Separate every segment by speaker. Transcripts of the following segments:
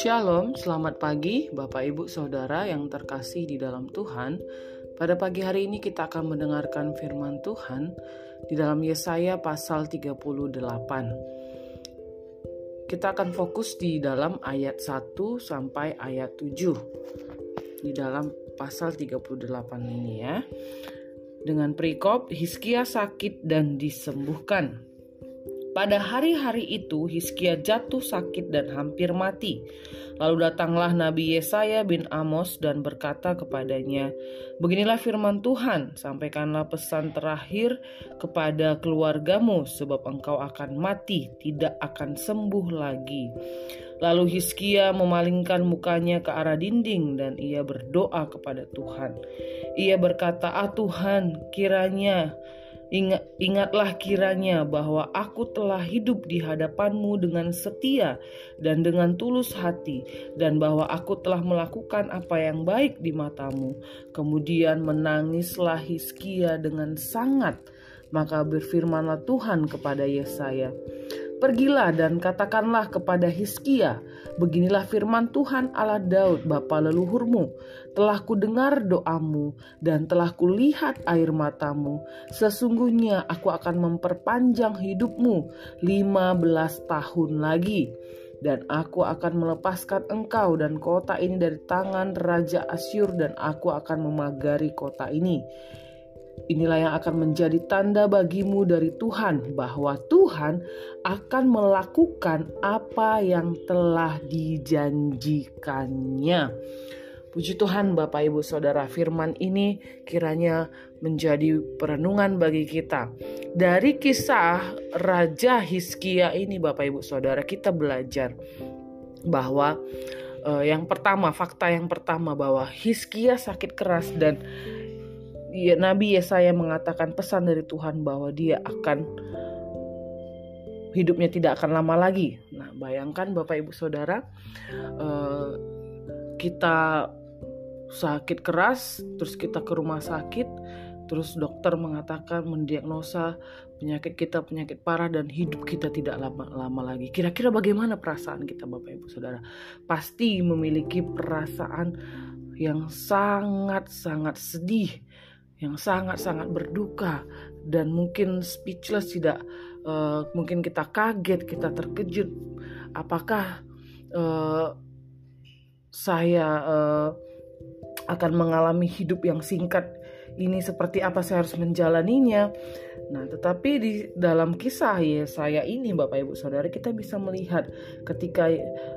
Speaker 1: Shalom, selamat pagi Bapak Ibu Saudara yang terkasih di dalam Tuhan. Pada pagi hari ini kita akan mendengarkan firman Tuhan di dalam Yesaya pasal 38. Kita akan fokus di dalam ayat 1 sampai ayat 7. Di dalam pasal 38 ini ya. Dengan perikop Hiskia sakit dan disembuhkan. Pada hari-hari itu Hiskia jatuh sakit dan hampir mati. Lalu datanglah Nabi Yesaya bin Amos dan berkata kepadanya, Beginilah firman Tuhan, sampaikanlah pesan terakhir kepada keluargamu, sebab engkau akan mati, tidak akan sembuh lagi. Lalu Hiskia memalingkan mukanya ke arah dinding dan ia berdoa kepada Tuhan. Ia berkata, Ah Tuhan, kiranya Ingat, ingatlah kiranya bahwa aku telah hidup di hadapanmu dengan setia dan dengan tulus hati, dan bahwa aku telah melakukan apa yang baik di matamu. Kemudian menangislah Hiskia dengan sangat, maka berfirmanlah Tuhan kepada Yesaya, Pergilah dan katakanlah kepada Hiskia, beginilah firman Tuhan Allah Daud bapa leluhurmu, telah kudengar doamu dan telah kulihat air matamu. Sesungguhnya aku akan memperpanjang hidupmu lima belas tahun lagi dan aku akan melepaskan engkau dan kota ini dari tangan Raja Asyur dan aku akan memagari kota ini. Inilah yang akan menjadi tanda bagimu dari Tuhan bahwa Tuhan akan melakukan apa yang telah dijanjikannya. Puji Tuhan Bapak Ibu Saudara firman ini kiranya menjadi perenungan bagi kita. Dari kisah Raja Hiskia ini Bapak Ibu Saudara kita belajar bahwa uh, yang pertama fakta yang pertama bahwa Hiskia sakit keras dan ya, Nabi Yesaya mengatakan pesan dari Tuhan bahwa dia akan hidupnya tidak akan lama lagi. Nah, bayangkan Bapak Ibu Saudara, uh, kita sakit keras, terus kita ke rumah sakit, terus dokter mengatakan mendiagnosa penyakit kita penyakit parah dan hidup kita tidak lama-lama lagi. Kira-kira bagaimana perasaan kita Bapak Ibu Saudara? Pasti memiliki perasaan yang sangat-sangat sedih yang sangat-sangat berduka dan mungkin speechless tidak uh, mungkin kita kaget kita terkejut apakah uh, saya uh, akan mengalami hidup yang singkat. Ini seperti apa saya harus menjalaninya? Nah, tetapi di dalam kisah Yesaya ini Bapak Ibu Saudara kita bisa melihat ketika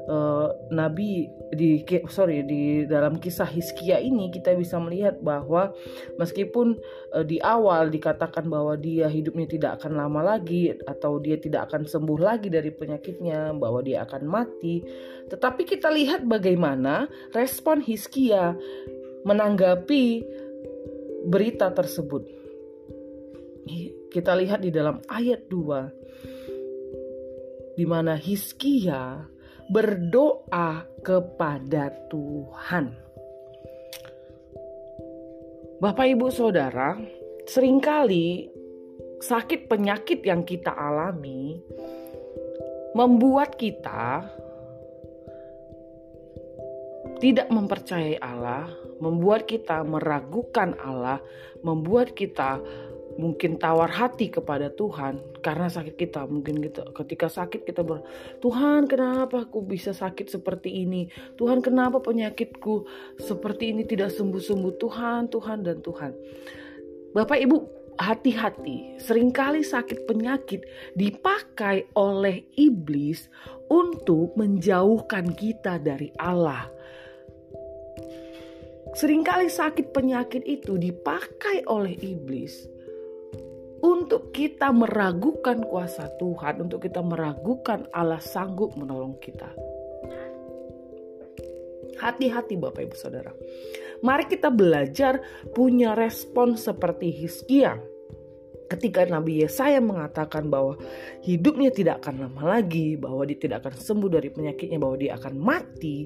Speaker 1: uh, nabi di sorry di dalam kisah Hiskia ini kita bisa melihat bahwa meskipun uh, di awal dikatakan bahwa dia hidupnya tidak akan lama lagi atau dia tidak akan sembuh lagi dari penyakitnya, bahwa dia akan mati, tetapi kita lihat bagaimana respon Hiskia menanggapi berita tersebut kita lihat di dalam ayat 2 di mana Hiskia berdoa kepada Tuhan. Bapak Ibu Saudara, sering kali sakit penyakit yang kita alami membuat kita tidak mempercayai Allah, membuat kita meragukan Allah, membuat kita mungkin tawar hati kepada Tuhan karena sakit kita. Mungkin kita ketika sakit kita ber Tuhan kenapa aku bisa sakit seperti ini? Tuhan kenapa penyakitku seperti ini tidak sembuh-sembuh? Tuhan Tuhan dan Tuhan. Bapak Ibu hati-hati. Seringkali sakit penyakit dipakai oleh iblis untuk menjauhkan kita dari Allah Seringkali sakit penyakit itu dipakai oleh iblis untuk kita meragukan kuasa Tuhan, untuk kita meragukan Allah sanggup menolong kita. Hati-hati Bapak Ibu Saudara. Mari kita belajar punya respon seperti Hizkia. Ketika Nabi Yesaya mengatakan bahwa hidupnya tidak akan lama lagi, bahwa dia tidak akan sembuh dari penyakitnya, bahwa dia akan mati.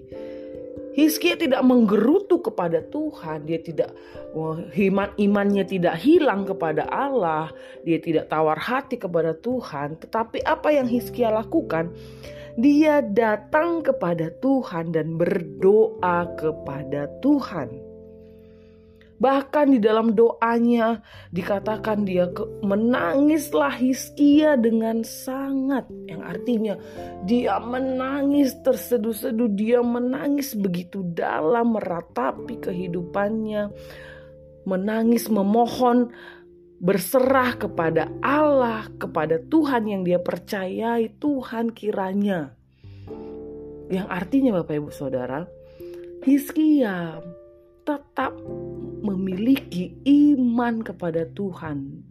Speaker 1: Hizkia tidak menggerutu kepada Tuhan, dia tidak iman imannya tidak hilang kepada Allah, dia tidak tawar hati kepada Tuhan, tetapi apa yang Hizkia lakukan? Dia datang kepada Tuhan dan berdoa kepada Tuhan. Bahkan di dalam doanya dikatakan dia menangislah Hiskia dengan sangat. Yang artinya dia menangis terseduh-seduh. Dia menangis begitu dalam meratapi kehidupannya. Menangis memohon berserah kepada Allah, kepada Tuhan yang dia percayai, Tuhan kiranya. Yang artinya Bapak Ibu Saudara, Hiskia tetap memiliki iman kepada Tuhan.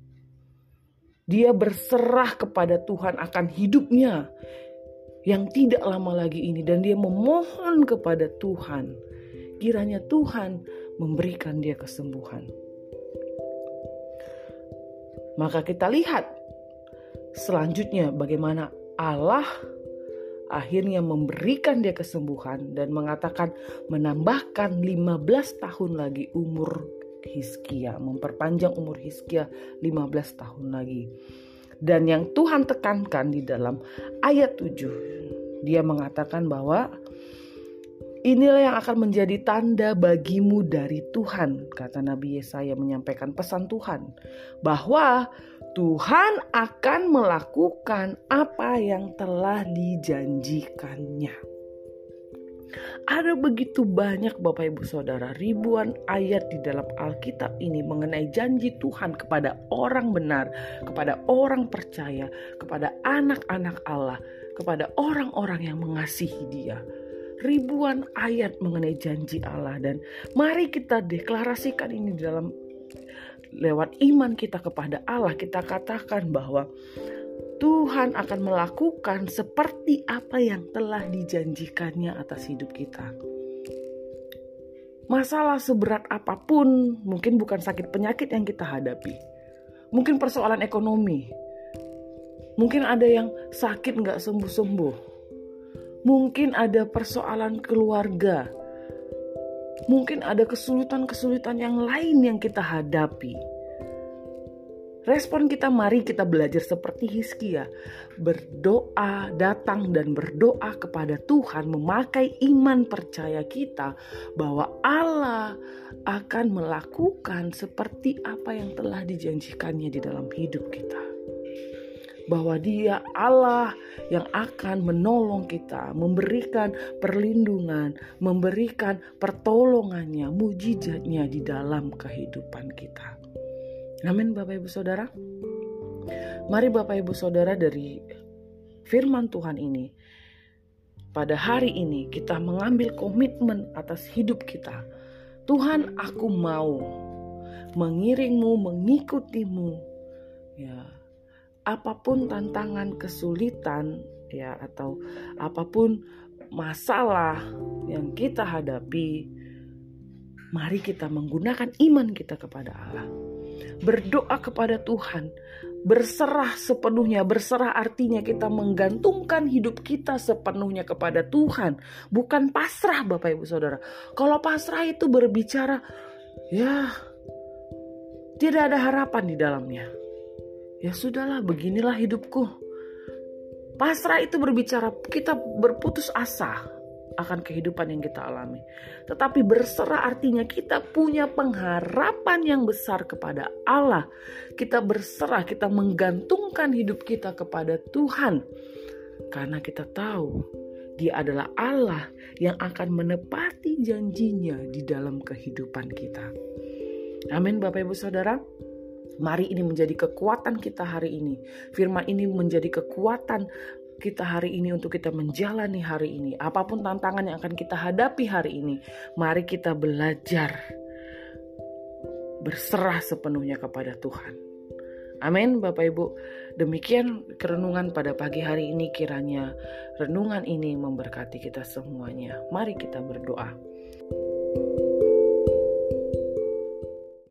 Speaker 1: Dia berserah kepada Tuhan akan hidupnya yang tidak lama lagi ini dan dia memohon kepada Tuhan. Kiranya Tuhan memberikan dia kesembuhan. Maka kita lihat selanjutnya bagaimana Allah akhirnya memberikan dia kesembuhan dan mengatakan menambahkan 15 tahun lagi umur Hiskia, memperpanjang umur Hiskia 15 tahun lagi. Dan yang Tuhan tekankan di dalam ayat 7, dia mengatakan bahwa Inilah yang akan menjadi tanda bagimu dari Tuhan, kata Nabi Yesaya menyampaikan pesan Tuhan, bahwa Tuhan akan melakukan apa yang telah dijanjikannya. Ada begitu banyak Bapak Ibu Saudara, ribuan ayat di dalam Alkitab ini mengenai janji Tuhan kepada orang benar, kepada orang percaya, kepada anak-anak Allah, kepada orang-orang yang mengasihi Dia. Ribuan ayat mengenai janji Allah dan mari kita deklarasikan ini dalam lewat iman kita kepada Allah. Kita katakan bahwa Tuhan akan melakukan seperti apa yang telah dijanjikannya atas hidup kita. Masalah seberat apa pun, mungkin bukan sakit penyakit yang kita hadapi, mungkin persoalan ekonomi, mungkin ada yang sakit nggak sembuh-sembuh, Mungkin ada persoalan keluarga. Mungkin ada kesulitan-kesulitan yang lain yang kita hadapi. Respon kita mari kita belajar seperti Hizkia. Berdoa, datang dan berdoa kepada Tuhan memakai iman percaya kita bahwa Allah akan melakukan seperti apa yang telah dijanjikannya di dalam hidup kita bahwa Dia Allah yang akan menolong kita, memberikan perlindungan, memberikan pertolongannya, mujizatnya di dalam kehidupan kita. Amin Bapak Ibu Saudara. Mari Bapak Ibu Saudara dari firman Tuhan ini pada hari ini kita mengambil komitmen atas hidup kita. Tuhan, aku mau mengiringmu, mengikutimu. Ya, apa pun tantangan kesulitan ya atau apa pun masalah yang kita hadapi mari kita menggunakan iman kita kepada Allah berdoa kepada Tuhan. Berserah sepenuhnya. Berserah artinya kita menggantungkan hidup kita sepenuhnya kepada Tuhan. Bukan pasrah Bapak Ibu Saudara. Kalau pasrah itu berbicara ya tidak ada harapan di dalamnya. Ya sudahlah beginilah hidupku. Pasrah itu berbicara kita berputus asa akan kehidupan yang kita alami. Tetapi berserah artinya kita punya pengharapan yang besar kepada Allah. Kita berserah, kita menggantungkan hidup kita kepada Tuhan. Karena kita tahu dia adalah Allah yang akan menepati janjinya di dalam kehidupan kita. Amin Bapak Ibu Saudara. Mari ini menjadi kekuatan kita hari ini. Firman ini menjadi kekuatan kita hari ini untuk kita menjalani hari ini. Apa pun tantangan yang akan kita hadapi hari ini, mari kita belajar berserah sepenuhnya kepada Tuhan. Amin, Bapak Ibu. Demikian kerenungan pada pagi hari ini, kiranya renungan ini memberkati kita semuanya. Mari kita berdoa.